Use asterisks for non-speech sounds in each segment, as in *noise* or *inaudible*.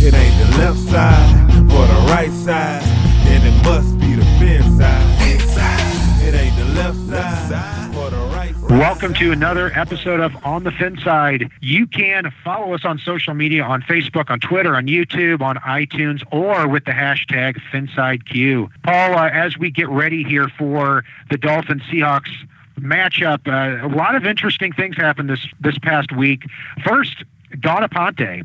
It ain't the left side or the right side, then it must be the fin side. It ain't the left side or the right side. Welcome to another episode of On the Fin Side. You can follow us on social media on Facebook, on Twitter, on YouTube, on iTunes, or with the hashtag FinsideQ. Paul, uh, as we get ready here for the Dolphins Seahawks matchup, uh, a lot of interesting things happened this this past week. First, Dawn Aponte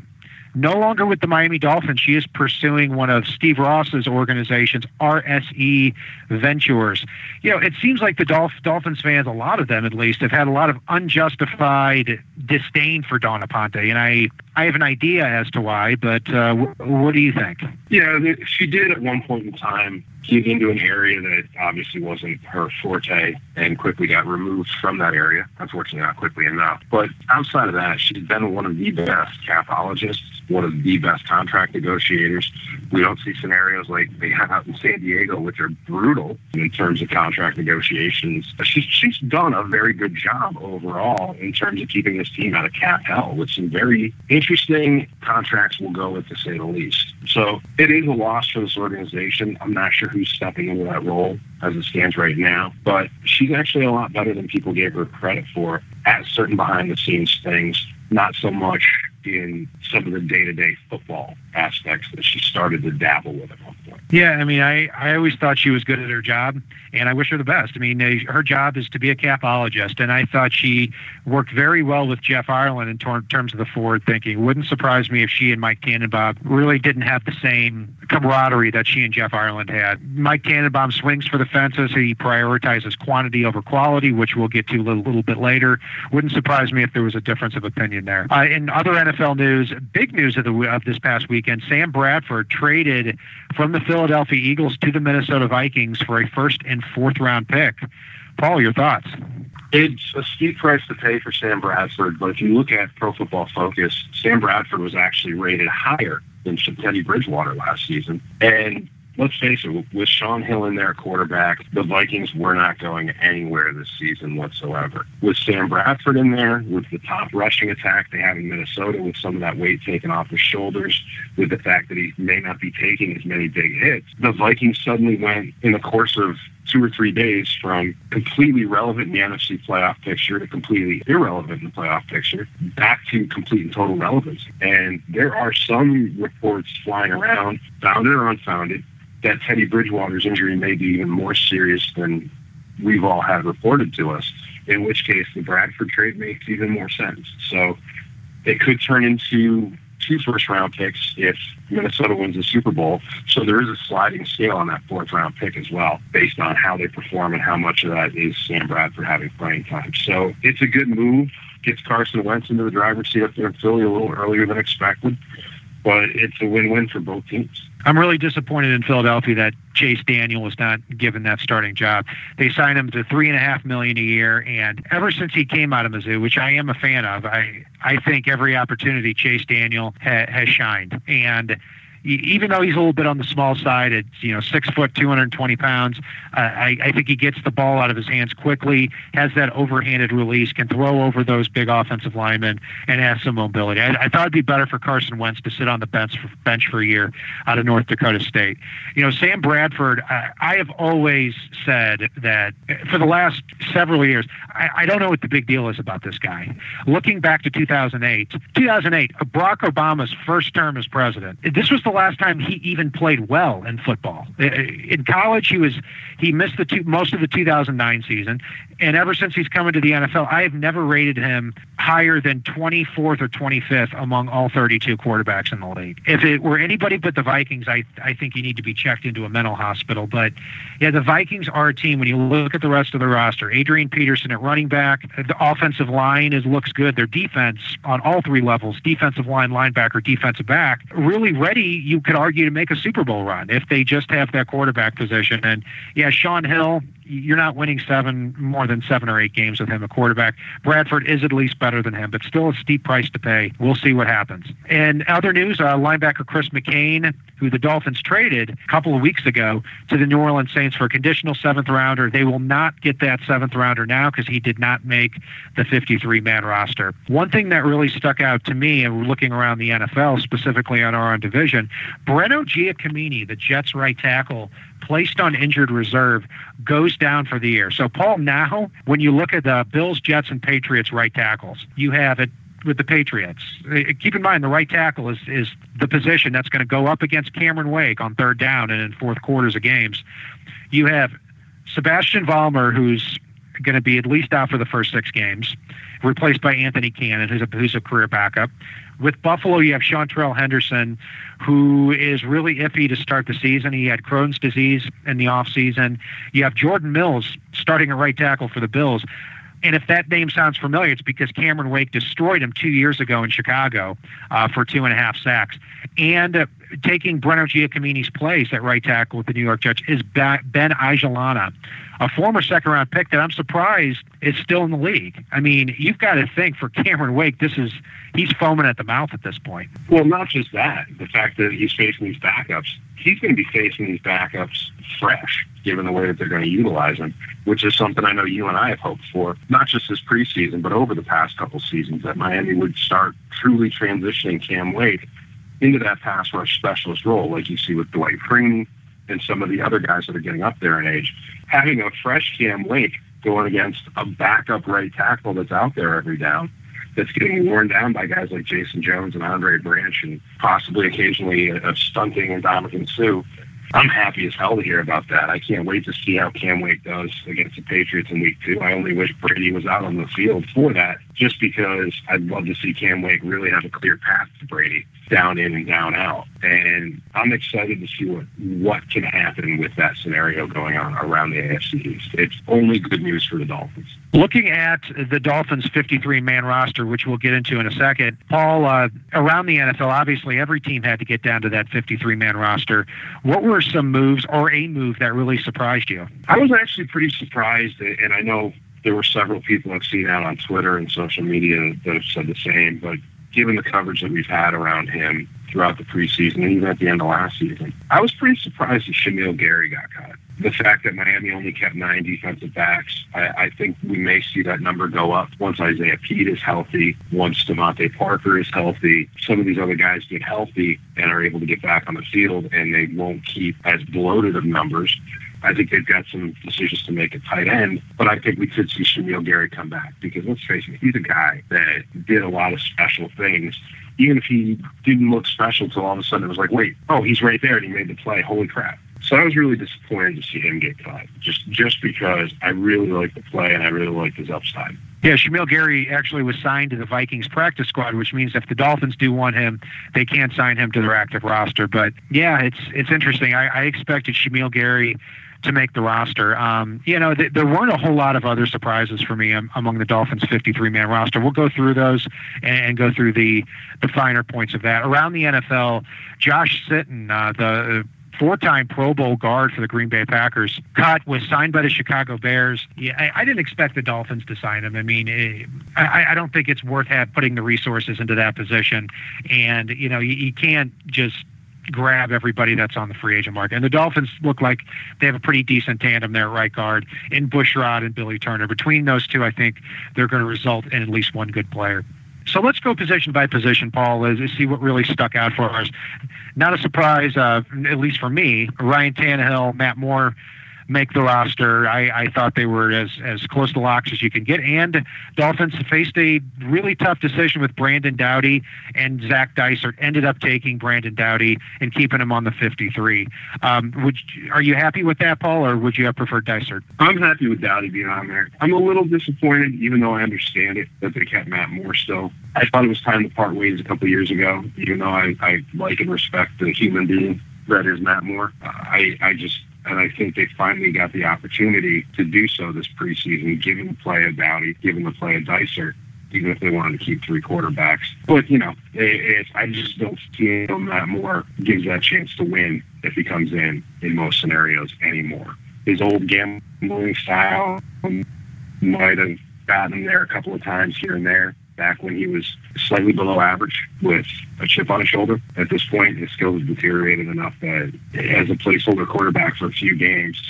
no longer with the Miami Dolphins. She is pursuing one of Steve Ross's organizations, RSE Ventures. You know, it seems like the Dolph- Dolphins fans, a lot of them at least, have had a lot of unjustified disdain for Dawn Aponte, and I I have an idea as to why, but uh, w- what do you think? Yeah, she did at one point in time get into an area that obviously wasn't her forte and quickly got removed from that area. Unfortunately, not quickly enough. But outside of that, she's been one of the best capologists, one of the best contract negotiators. We don't see scenarios like they have out in San Diego, which are brutal in terms of contract negotiations. She's, she's done a very good job overall in terms of keeping this team out of cap hell, with some very interesting contracts will go with, to say the least. So it is a loss for this organization. I'm not sure who's stepping into that role as it stands right now, but she's actually a lot better than people gave her credit for at certain behind the scenes things, not so much in some of the day to day football aspects that she started to dabble with at one point. Yeah, I mean, I, I always thought she was good at her job, and I wish her the best. I mean, her job is to be a capologist, and I thought she worked very well with Jeff Ireland in tor- terms of the forward thinking. Wouldn't surprise me if she and Mike Tannenbaum really didn't have the same camaraderie that she and Jeff Ireland had. Mike Tannenbaum swings for the fences. He prioritizes quantity over quality, which we'll get to a little, little bit later. Wouldn't surprise me if there was a difference of opinion there. Uh, in other NFL news, big news of the of this past weekend, Sam Bradford traded from the Philadelphia Eagles to the Minnesota Vikings for a first and fourth round pick. Paul, your thoughts? It's a steep price to pay for Sam Bradford, but if you look at Pro Football Focus, Sam Bradford was actually rated higher than Teddy Bridgewater last season. And let's face it, with Shaun Hill in their quarterback, the Vikings were not going anywhere this season whatsoever. With Sam Bradford in there, with the top rushing attack they have in Minnesota, with some of that weight taken off his shoulders, with the fact that he may not be taking as many big hits, the Vikings suddenly went in the course of two or three days from completely relevant in the NFC playoff picture to completely irrelevant in the playoff picture back to complete and total relevance. And there are some reports flying around, founded or unfounded, that Teddy Bridgewater's injury may be even more serious than we've all had reported to us, in which case the Bradford trade makes even more sense. So it could turn into two first round picks if Minnesota wins the Super Bowl. So there is a sliding scale on that fourth round pick as well, based on how they perform and how much of that is Sam Bradford having playing time. So it's a good move. Gets Carson Wentz into the driver's seat up there in Philly a little earlier than expected, but it's a win win for both teams. I'm really disappointed in Philadelphia that Chase Daniel was not given that starting job. They signed him to three and a half million a year, and ever since he came out of Mizzou, which I am a fan of, I I think every opportunity Chase Daniel ha- has shined. And even though he's a little bit on the small side, it's you know six foot, 220 pounds. Uh, I, I think he gets the ball out of his hands quickly, has that overhanded release, can throw over those big offensive linemen, and has some mobility. I, I thought it'd be better for Carson Wentz to sit on the bench for, bench for a year out of North Dakota State. You know, Sam Bradford. I, I have always said that for the last several years, I, I don't know what the big deal is about this guy. Looking back to 2008, 2008, Barack Obama's first term as president. This was the last time he even played well in football. In college, he was he missed the two, most of the 2009 season, and ever since he's come into the NFL, I have never rated him higher than 24th or 25th among all 32 quarterbacks in the league. If it were anybody but the Vikings, I I think you need to be checked into a mental hospital. But yeah, the Vikings are a team when you look at the rest of the roster. Adrian Peterson at running back, the offensive line is looks good. Their defense on all three levels, defensive line, linebacker, defensive back, really ready. You could argue to make a Super Bowl run if they just have that quarterback position. And yeah, Shaun Hill, you're not winning seven more than seven or eight games with him a quarterback. Bradford is at least better than him, but still a steep price to pay. We'll see what happens. And other news, uh, linebacker Chris McCain, who the Dolphins traded a couple of weeks ago to the New Orleans Saints for a conditional seventh rounder. They will not get that seventh rounder now because he did not make the 53 man roster. One thing that really stuck out to me, and we're looking around the NFL, specifically on our own division, Breno Giacomini, the Jets right tackle, placed on injured reserve, goes down for the year. So, Paul, now when you look at the Bills, Jets, and Patriots right tackles, you have it with the Patriots. Uh, keep in mind the right tackle is is the position that's going to go up against Cameron Wake on third down and in fourth quarters of games. You have Sebastian Vollmer, who's going to be at least out for the first six games, replaced by Anthony Cannon, who's a, who's a career backup. With Buffalo, you have Seantrel Henderson, who is really iffy to start the season. He had Crohn's disease in the offseason. You have Jordan Mills starting a right tackle for the Bills. And if that name sounds familiar, it's because Cameron Wake destroyed him two years ago in Chicago uh, for two and a half sacks. And uh, taking Breno Giacomini's place at right tackle with the New York Jets is Ben Ijalana, a former second round pick that I'm surprised is still in the league. I mean, you've got to think for Cameron Wake, this is he's foaming at the mouth at this point. Well, not just that, the fact that he's facing these backups, he's going to be facing these backups fresh, given the way that they're going to utilize him, which is something I know you and I have hoped for, not just this preseason, but over the past couple seasons, that Miami would start truly transitioning Cam Wake into that pass rush specialist role, like you see with Dwight Freeney and some of the other guys that are getting up there in age. Having a fresh Cam Wake going against a backup right tackle that's out there every down, that's getting mm-hmm. worn down by guys like Jason Jones and Andre Branch and possibly occasionally a, a stunting and Ndamukong Suh I'm happy as hell to hear about that. I can't wait to see how Cam Wake does against the Patriots in week two. I only wish Brady was out on the field for that, just because I'd love to see Cam Wake really have a clear path to Brady down in and down out. And I'm excited to see what, what can happen with that scenario going on around the AFC East. It's only good news for the Dolphins. Looking at the Dolphins' 53 man roster, which we'll get into in a second, Paul, uh, around the NFL, obviously every team had to get down to that 53 man roster. What were some moves or a move that really surprised you? I was actually pretty surprised, and I know there were several people I've seen out on Twitter and social media that have said the same, but given the coverage that we've had around him throughout the preseason and even at the end of last season, I was pretty surprised that Shamiel Gary got cut. The fact that Miami only kept nine defensive backs, I, I think we may see that number go up once Isaiah Pead is healthy, once DeVante Parker is healthy. Some of these other guys get healthy and are able to get back on the field, and they won't keep as bloated of numbers. I think they've got some decisions to make at tight end, but I think we could see Shamiel Gary come back because let's face it, he's a guy that did a lot of special things. Even if he didn't look special till all of a sudden it was like, wait, oh, he's right there and he made the play. Holy crap. So I was really disappointed to see him get cut, just just because I really like the play and I really like his upside. Yeah, Shamiel Gary actually was signed to the Vikings practice squad, which means if the Dolphins do want him, they can't sign him to their active roster. But yeah, it's it's interesting. I, I expected Shamiel Gary to make the roster. Um, you know, th- there weren't a whole lot of other surprises for me um, among the Dolphins' 53-man roster. We'll go through those and, and, go through the the finer points of that. Around the NFL, Josh Sitton, uh, the four-time Pro Bowl guard for the Green Bay Packers, cut was signed by the Chicago Bears. Yeah, I, I didn't expect the Dolphins to sign him. I mean, it, eh, I, I, don't think it's worth have, putting the resources into that position. And you know, you, you can't just grab everybody that's on the free agent market. And the Dolphins look like they have a pretty decent tandem there at right guard in Bushrod and Billy Turner. Between those two, I think they're going to result in at least one good player. So let's go position by position, Paul, to see what really stuck out for us. Not a surprise, uh, at least for me. Ryan Tannehill, Matt Moore, make the roster. I, I thought they were as, as close to locks as you can get. And Dolphins faced a really tough decision with Brandon Doughty and Zach Dysert. Ended up taking Brandon Doughty and keeping him on the 53. Um, would are you happy with that, Paul, or would you have preferred Dysert? I'm happy with Doughty being on there. I'm a little disappointed, even though I understand it, that they kept Matt Moore still. I thought it was time to part ways a couple years ago, even though I, I like and respect the human being that is Matt Moore. I, I just and I think they finally got the opportunity to do so this preseason, given the play of Doughty, given the play of Dysert, even if they wanted to keep three quarterbacks. But, you know, it, it, I just don't see feel Matt Moore gives that chance to win if he comes in in most scenarios anymore. His old gambling style might have gotten him there a couple of times here and there back when he was slightly below average with a chip on his shoulder. At this point, his skills have deteriorated enough that as a placeholder quarterback for a few games,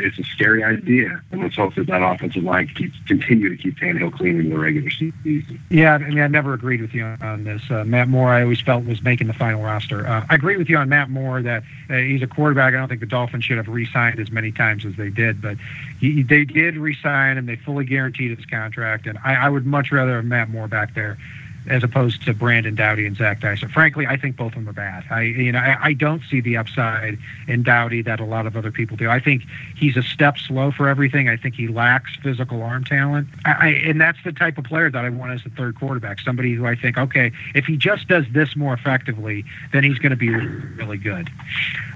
it's a scary idea. And let's hope that that offensive line keeps continue to keep Tannehill clean in the regular season. Yeah, I mean, I never agreed with you on this. Uh, Matt Moore, I always felt was making the final roster. Uh, I agree with you on Matt Moore that uh, he's a quarterback. I don't think the Dolphins should have re-signed as many times as they did, but he, they did re-sign him. They fully guaranteed his contract, and I, I would much rather have Matt Moore back there as opposed to Brandon Doughty and Zach Dysert. Frankly, I think both of them are bad. I you know I, I don't see the upside in Doughty that a lot of other people do. I think he's a step slow for everything. I think he lacks physical arm talent. I, I, and that's the type of player that I want as the third quarterback. Somebody who I think, okay, if he just does this more effectively, then he's going to be really good.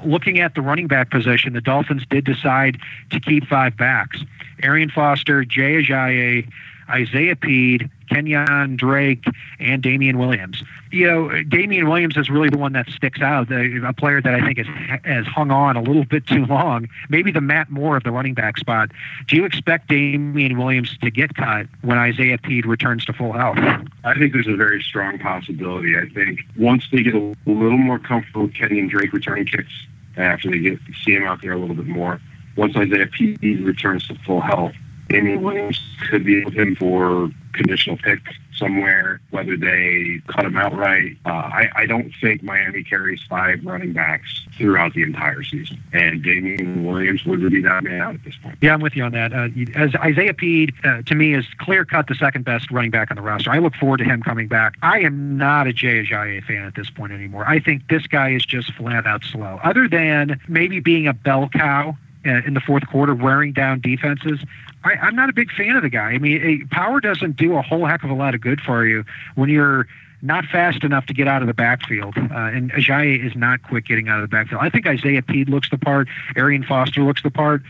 Looking at the running back position, the Dolphins did decide to keep five backs. Arian Foster, Jay Ajayi, Isaiah Pead, Kenyan Drake, and Damien Williams. You know, Damien Williams is really the one that sticks out, a player that I think has, has hung on a little bit too long. Maybe the Matt Moore of the running back spot. Do you expect Damien Williams to get cut when Isaiah Pead returns to full health? I think there's a very strong possibility. I think once they get a little more comfortable with Kenyan Drake returning kicks, after they get see him out there a little bit more, once Isaiah Pead returns to full health, Damien Williams could be with him for conditional pick somewhere, whether they cut him outright. Uh, I, I don't think Miami carries five running backs throughout the entire season. And Damien Williams would be that man out at this point. Yeah, I'm with you on that. Uh, as Isaiah Pead, uh, to me, is clear cut the second best running back on the roster. I look forward to him coming back. I am not a Jay Ajayi fan at this point anymore. I think this guy is just flat out slow. Other than maybe being a bell cow in the fourth quarter, wearing down defenses. I, I'm not a big fan of the guy. I mean, power doesn't do a whole heck of a lot of good for you when you're not fast enough to get out of the backfield. Uh, and Ajayi is not quick getting out of the backfield. I think Isaiah Pead looks the part. Arian Foster looks the part.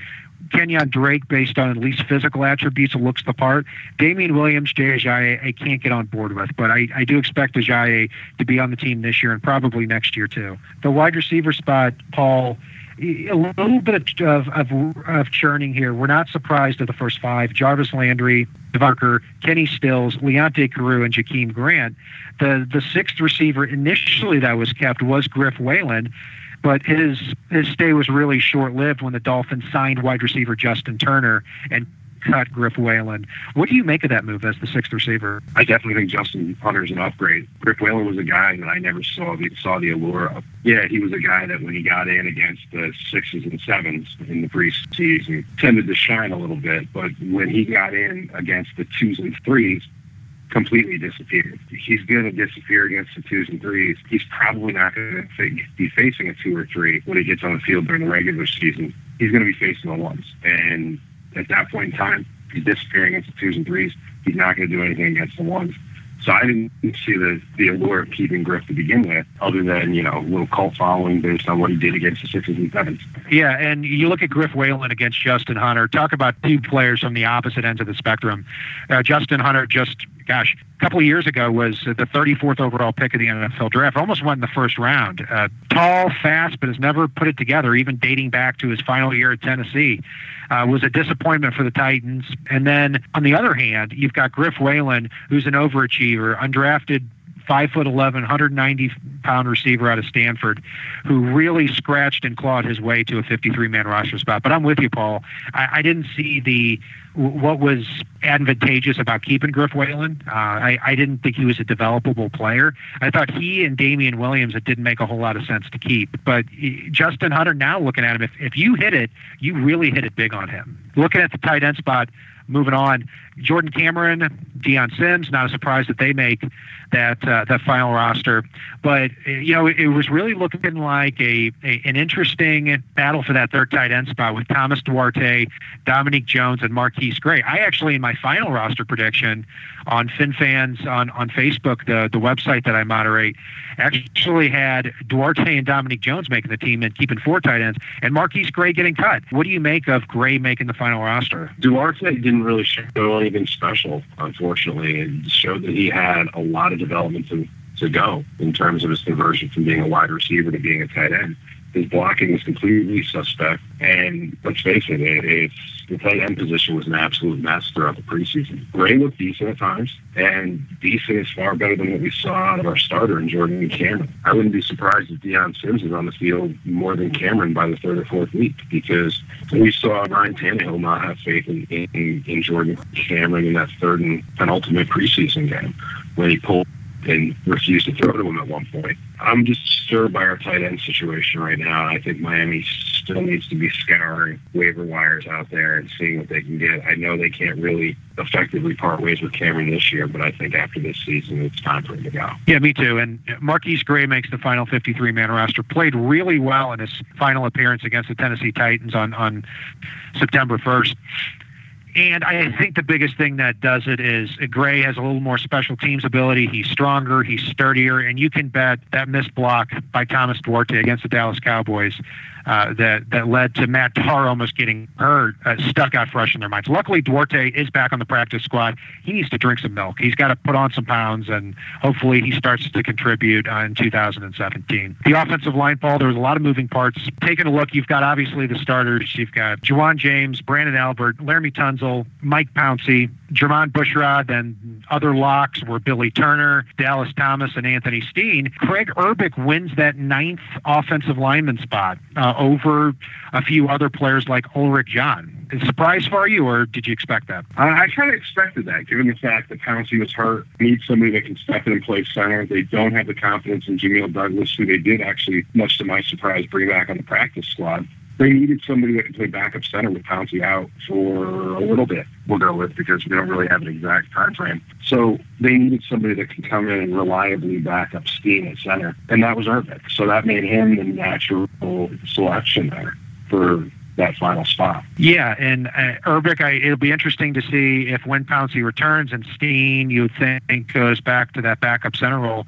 Kenyan Drake, based on at least physical attributes, looks the part. Damien Williams, Jay Ajayi, I can't get on board with, but I, I do expect Ajayi to be on the team this year and probably next year too. The wide receiver spot, Paul, a little bit of, of, of, churning here. We're not surprised at the first five. Jarvis Landry, Devarker, Kenny Stills, Leonte Carroo, and Jakeem Grant. The the sixth receiver initially that was kept was Griff Whalen, but his his stay was really short lived when the Dolphins signed wide receiver Justin Turner and cut Griff Whalen. What do you make of that move as the sixth receiver? I definitely think Justin Hunter is an upgrade. Griff Whalen was a guy that I never saw the saw the allure of. Yeah, he was a guy that when he got in against the sixes and sevens in the preseason tended to shine a little bit, but when he got in against the twos and threes, completely disappeared. He's going to disappear against the twos and threes. He's probably not going to be facing a two or three when he gets on the field during the regular season. He's going to be facing the ones. And at that point in time, he's disappearing the twos and threes. He's not going to do anything against the ones. So I didn't see the, the allure of keeping Griff to begin with, other than, you know, a little cult following based on what he did against the sixes and sevens. Yeah, and you look at Griff Whalen against Justin Hunter. Talk about two players from the opposite ends of the spectrum. Uh, Justin Hunter just, gosh, a couple of years ago was the 34th overall pick of the NFL draft. Almost won the first round. Uh, tall, fast, but has never put it together, even dating back to his final year at Tennessee uh, was a disappointment for the Titans. And then on the other hand, you've got Griff Whalen, who's an overachiever, undrafted five foot 11, 190 pound receiver out of Stanford, who really scratched and clawed his way to a 53 man roster spot. But I'm with you, Paul. I, I didn't see the what was advantageous about keeping Griff Whalen. Uh, I, I didn't think he was a developable player. I thought he and Damien Williams, it didn't make a whole lot of sense to keep. But Justin Hunter, now looking at him, if, if you hit it, you really hit it big on him. Looking at the tight end spot, moving on, Jordan Cameron, Dion Sims, not a surprise that they make that uh, that final roster. But you know, it, it was really looking like a, a, an interesting battle for that third tight end spot with Thomas Duarte, Dominique Jones, and MarQueis Gray. I actually, in my final roster prediction on FinFans on on Facebook, the the website that I moderate, actually had Duarte and Dominique Jones making the team and keeping four tight ends, and MarQueis Gray getting cut. What do you make of Gray making the final roster? Duarte didn't really show anything special, unfortunately. It showed that he had a lot of development to, to go in terms of his conversion from being a wide receiver to being a tight end. His blocking was completely suspect. And let's face it, it it's the tight end position was an absolute mess throughout the preseason. Gray looked decent at times, and decent is far better than what we saw out of our starter in Jordan Cameron. I wouldn't be surprised if Dion Sims is on the field more than Cameron by the third or fourth week because we saw Ryan Tannehill not have faith in, in, in Jordan Cameron in that third and penultimate preseason game when he pulled and refused to throw to him at one point. I'm just disturbed by our tight end situation right now. I think Miami still needs to be scouring waiver wires out there and seeing what they can get. I know they can't really effectively part ways with Cameron this year, but I think after this season, it's time for him to go. Yeah, me too. And MarQueis Gray makes the final 53 man roster. Played really well in his final appearance against the Tennessee Titans on, on September 1st. And I think the biggest thing that does it is Gray has a little more special teams ability. He's stronger, he's sturdier, and you can bet that missed block by Thomas Duarte against the Dallas Cowboys uh, that that led to Matt Darr almost getting hurt, uh, stuck out fresh in their minds. Luckily, Duarte is back on the practice squad. He needs to drink some milk. He's got to put on some pounds, and hopefully, he starts to contribute uh, in 2017. The offensive line, Paul, there was a lot of moving parts. Taking a look, you've got obviously the starters. You've got Ja'Wuan James, Branden Albert, Laremy Tunsil, Mike Pouncey, Jermon Bushrod, and other locks were Billy Turner, Dallas Thomas, and Anthony Steen. Kraig Urbik wins that ninth offensive lineman spot uh, over a few other players like Ulrich John. Surprise for you, or did you expect that? Uh, I kind of expected that, given the fact that Pouncey was hurt. Need somebody that can step in and play center. They don't have the confidence in Jamil Douglas, who they did actually, much to my surprise, bring back on the practice squad they needed somebody that could play backup center with Pouncey out for a little bit. We'll go with because we don't really have an exact time frame. So they needed somebody that can come in and reliably back up Steen at center, and that was Urbik. So that made him the natural selection there for that final spot. Yeah, and uh, Urbik, I, it'll be interesting to see if when Pouncey returns and Steen, you think goes back to that backup center role.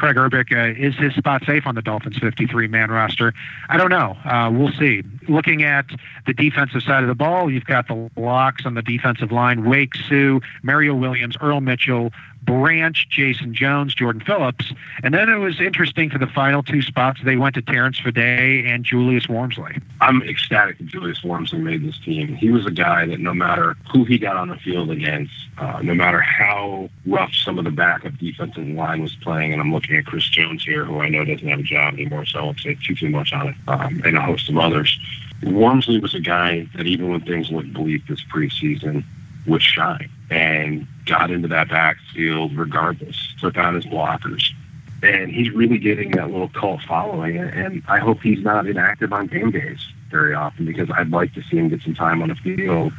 Kraig Urbik, uh, is his spot safe on the Dolphins 53 man roster? I don't know. Uh, we'll see. Looking at the defensive side of the ball, you've got the locks on the defensive line Wake, Suh, Mario Williams, Earl Mitchell, Branch, Jason Jones, Jordan Phillips. And then it was interesting for the final two spots. They went to Terrence Fede and Julius Warmsley. I'm ecstatic that Julius Warmsley made this team. He was a guy that no matter who he got on the field against, uh, no matter how rough some of the backup defensive line was playing, and I'm looking at Chris Jones here, who I know doesn't have a job anymore, so I won't say too, too much on it, um, and a host of others. Warmsley was a guy that even when things looked bleak this preseason would shine and got into that backfield regardless, took on his blockers. And he's really getting that little cult following. And I hope he's not inactive on game days very often because I'd like to see him get some time on the field.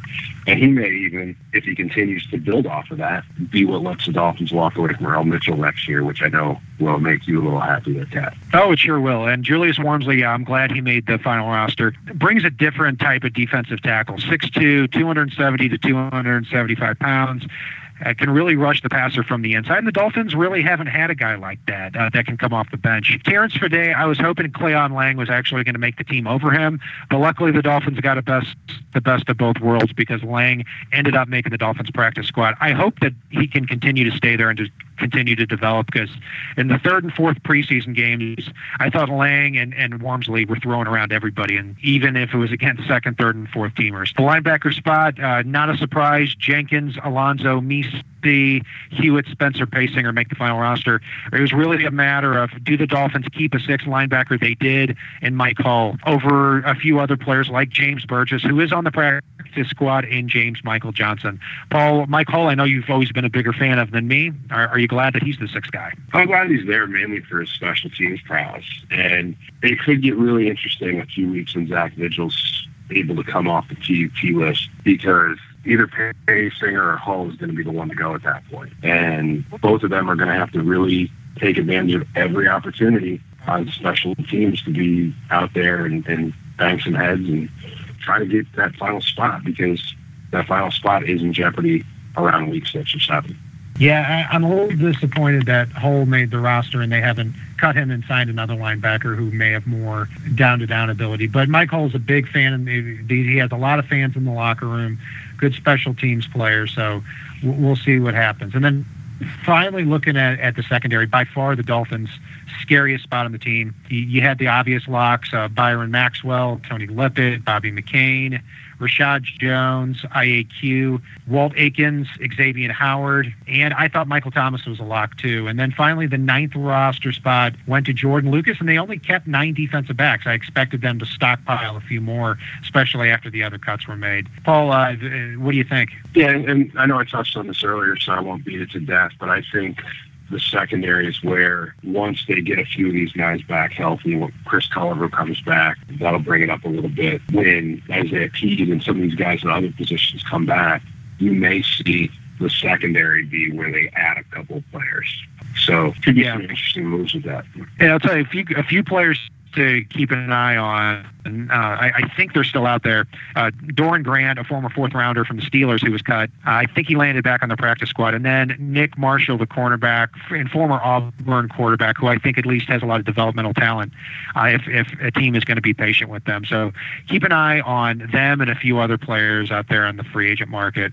And he may even, if he continues to build off of that, be what lets the Dolphins walk away from Earl Mitchell next year, which I know will make you a little happier, Cat. Oh, it sure will. And Julius Warmsley, yeah, I'm glad he made the final roster. Brings a different type of defensive tackle 6'2, 270 to 275 pounds uh, can really rush the passer from the inside. And the Dolphins really haven't had a guy like that uh, that can come off the bench. Terrence Fede, I was hoping Cleyon Laing was actually going to make the team over him, but luckily the Dolphins got a best the best of both worlds because Laing ended up making the Dolphins practice squad. I hope that he can continue to stay there and just continue to develop because in the third and fourth preseason games, I thought Laing and, and Warmsley were throwing around everybody, and even if it was against second, third, and fourth teamers. The linebacker spot, uh, not a surprise. Jenkins, Alonso, Misi, the Hewitt, Spencer Paysinger make the final roster. It was really a matter of do the Dolphins keep a sixth linebacker? They did, and Mike Hull over a few other players like James Burgess, who is on the practice squad, and James Michael Johnson. Paul, Mike Hull, I know you've always been a bigger fan of than me. Are, are you glad that he's the sixth guy? I'm glad he's there mainly for his special teams prowess. And it could get really interesting a few weeks when Zach Vigil's able to come off the PUP list because either Pay Singer or Hull is going to be the one to go at that point. And both of them are going to have to really take advantage of every opportunity on special teams to be out there and, and bang some heads and try to get that final spot because that final spot is in jeopardy around week six or seven. Yeah, I, I'm a little disappointed that Hull made the roster and they haven't cut him and signed another linebacker who may have more down to down ability. But Mike Hull's a big fan, and he has a lot of fans in the locker room, good special teams player. So we'll see what happens. And then finally looking at, at the secondary, by far the Dolphins' scariest spot on the team. You, you had the obvious locks: uh, Byron Maxwell, Tony Lippett, Bobby McCain. Reshad Jones, IAQ, Walt Aikens, Xavier Howard, and I thought Michael Thomas was a lock too. And then finally, the ninth roster spot went to Jordan Lucas, and they only kept nine defensive backs. I expected them to stockpile a few more, especially after the other cuts were made. Paul, uh, what do you think? Yeah, and I know I touched on this earlier, so I won't beat it to death, but I think the secondary is where once they get a few of these guys back healthy, when Chris Culliver comes back, that'll bring it up a little bit. When Isaiah Pead and some of these guys in other positions come back, you may see the secondary be where they add a couple of players. So could be yeah. some interesting moves with that. Yeah, I'll tell you a few a few players to keep an eye on. Uh, I, I, think they're still out there. Uh, Doran Grant, a former fourth rounder from the Steelers who was cut, I think he landed back on the practice squad. And then Nick Marshall, the cornerback and former Auburn quarterback, who I think at least has a lot of developmental talent uh, if, if a team is going to be patient with them. So keep an eye on them and a few other players out there on the free agent market.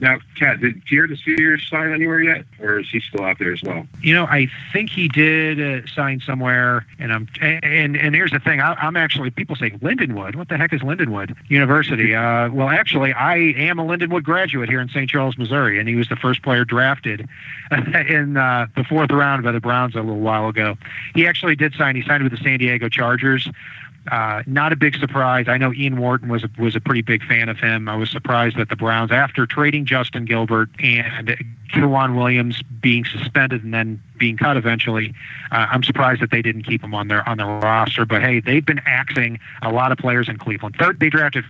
Now, Kat, did Pierre Desir sign anywhere yet, or is he still out there as well? You know, I think he did uh, sign somewhere, and I'm and and here's the thing: I, am actually people say Lindenwood. What the heck is Lindenwood University? Uh, well, actually, I am a Lindenwood graduate here in St. Charles, Missouri, and he was the first player drafted *laughs* in uh, the fourth round by the Browns a little while ago. He actually did sign. He signed with the San Diego Chargers. Uh, not a big surprise. I know Ian Wharton was a, was a pretty big fan of him. I was surprised that the Browns, after trading Justin Gilbert and K'Waun Williams being suspended and then being cut eventually, uh, I'm surprised that they didn't keep him on their on their roster. But hey, they've been axing a lot of players in Cleveland. Third, they drafted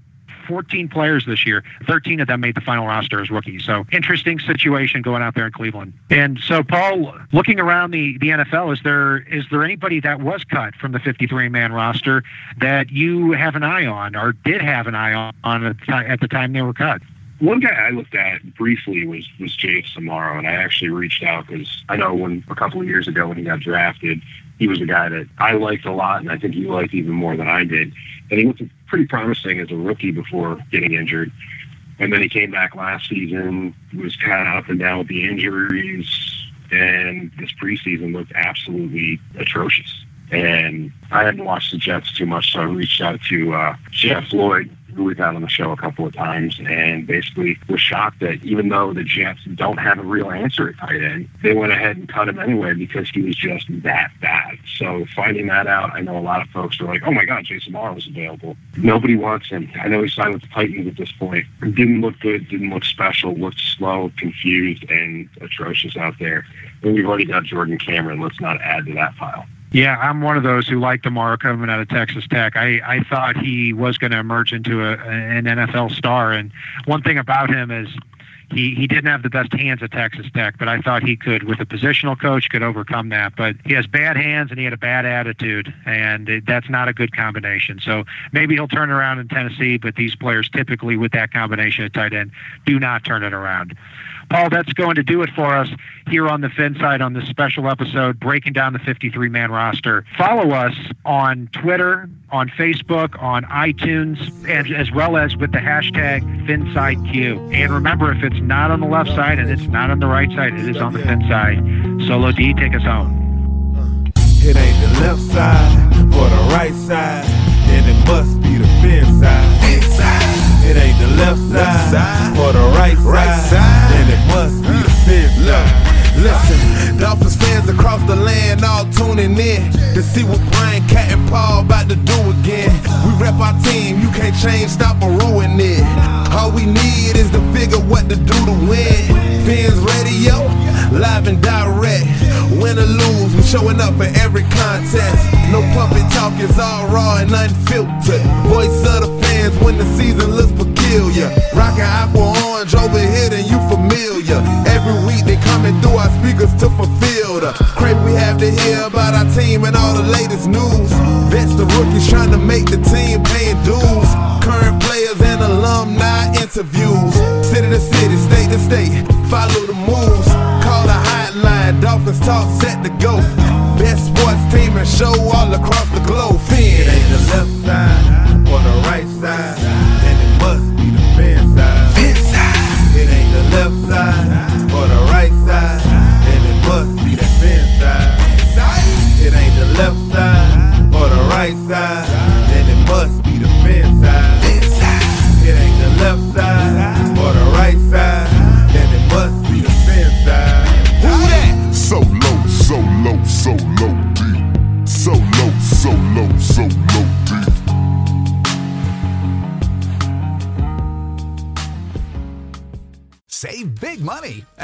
14 players this year. 13 of them made the final roster as rookies. So interesting situation going out there in Cleveland. And so, Paul, looking around the, the NFL, is there is there anybody that was cut from the 53 man roster that you have an eye on or did have an eye on, on at the time they were cut? One guy I looked at briefly was was Jace Amaro, and I actually reached out because I know when a couple of years ago when he got drafted, he was a guy that I liked a lot, and I think he liked even more than I did. And he looked pretty promising as a rookie before getting injured. And then he came back last season, was kind of up and down with the injuries, and this preseason looked absolutely atrocious. And I hadn't watched the Jets too much, so I reached out to uh, Jeff Lloyd, who we've had on the show a couple of times, and basically was shocked that even though the Jets don't have a real answer at tight end, they went ahead and cut him anyway because he was just that bad. So finding that out, I know a lot of folks are like, "Oh my God, Jace Amaro is available." Nobody wants him. I know he signed with the Titans at this point. Didn't look good. Didn't look special. Looked slow, confused, and atrocious out there. And we've already got Jordan Cameron. Let's not add to that pile. Yeah, I'm one of those who liked Amaro coming out of Texas Tech. I, I thought he was going to emerge into a, an NFL star. And one thing about him is he, he didn't have the best hands at Texas Tech, but I thought he could, with a positional coach, could overcome that. But he has bad hands and he had a bad attitude, and it, that's not a good combination. So maybe he'll turn around in Tennessee, but these players typically with that combination at tight end do not turn it around. Paul, that's going to do it for us here on the Fin Side on this special episode, breaking down the 53 man roster. Follow us on Twitter, on Facebook, on iTunes, and as well as with the hashtag FinsideQ. And remember, if it's not on the left side and it's not on the right side, it is on the Fin side. Solo D, take us home. It ain't the left side or the right side, and it must be the Fin side. fin side. It ain't the left side or the right side, and it must be the fin side. Listen, Dolphins fans across the land all tuning in to see what Brian Cat and Paul about to do again. We rep our team, you can't change, stop or ruin it. All we need is to figure what to do to win. Fins radio, live and direct. Win or lose, we showing up for every contest. No puppet talk, it's all raw and unfiltered. Voice of the fans when the season looks peculiar. Rockin' apple orange over here, then you familiar. Every week they coming through our speakers to fulfill the crave we have to hear about our team and all the latest news. Vets the rookies trying to make the team paying dues. Current players and alumni interviews. City to city, state to state, follow the moves. Dolphins talk set to go. Best sports team and show all across the globe. It ain't the left side or the right side,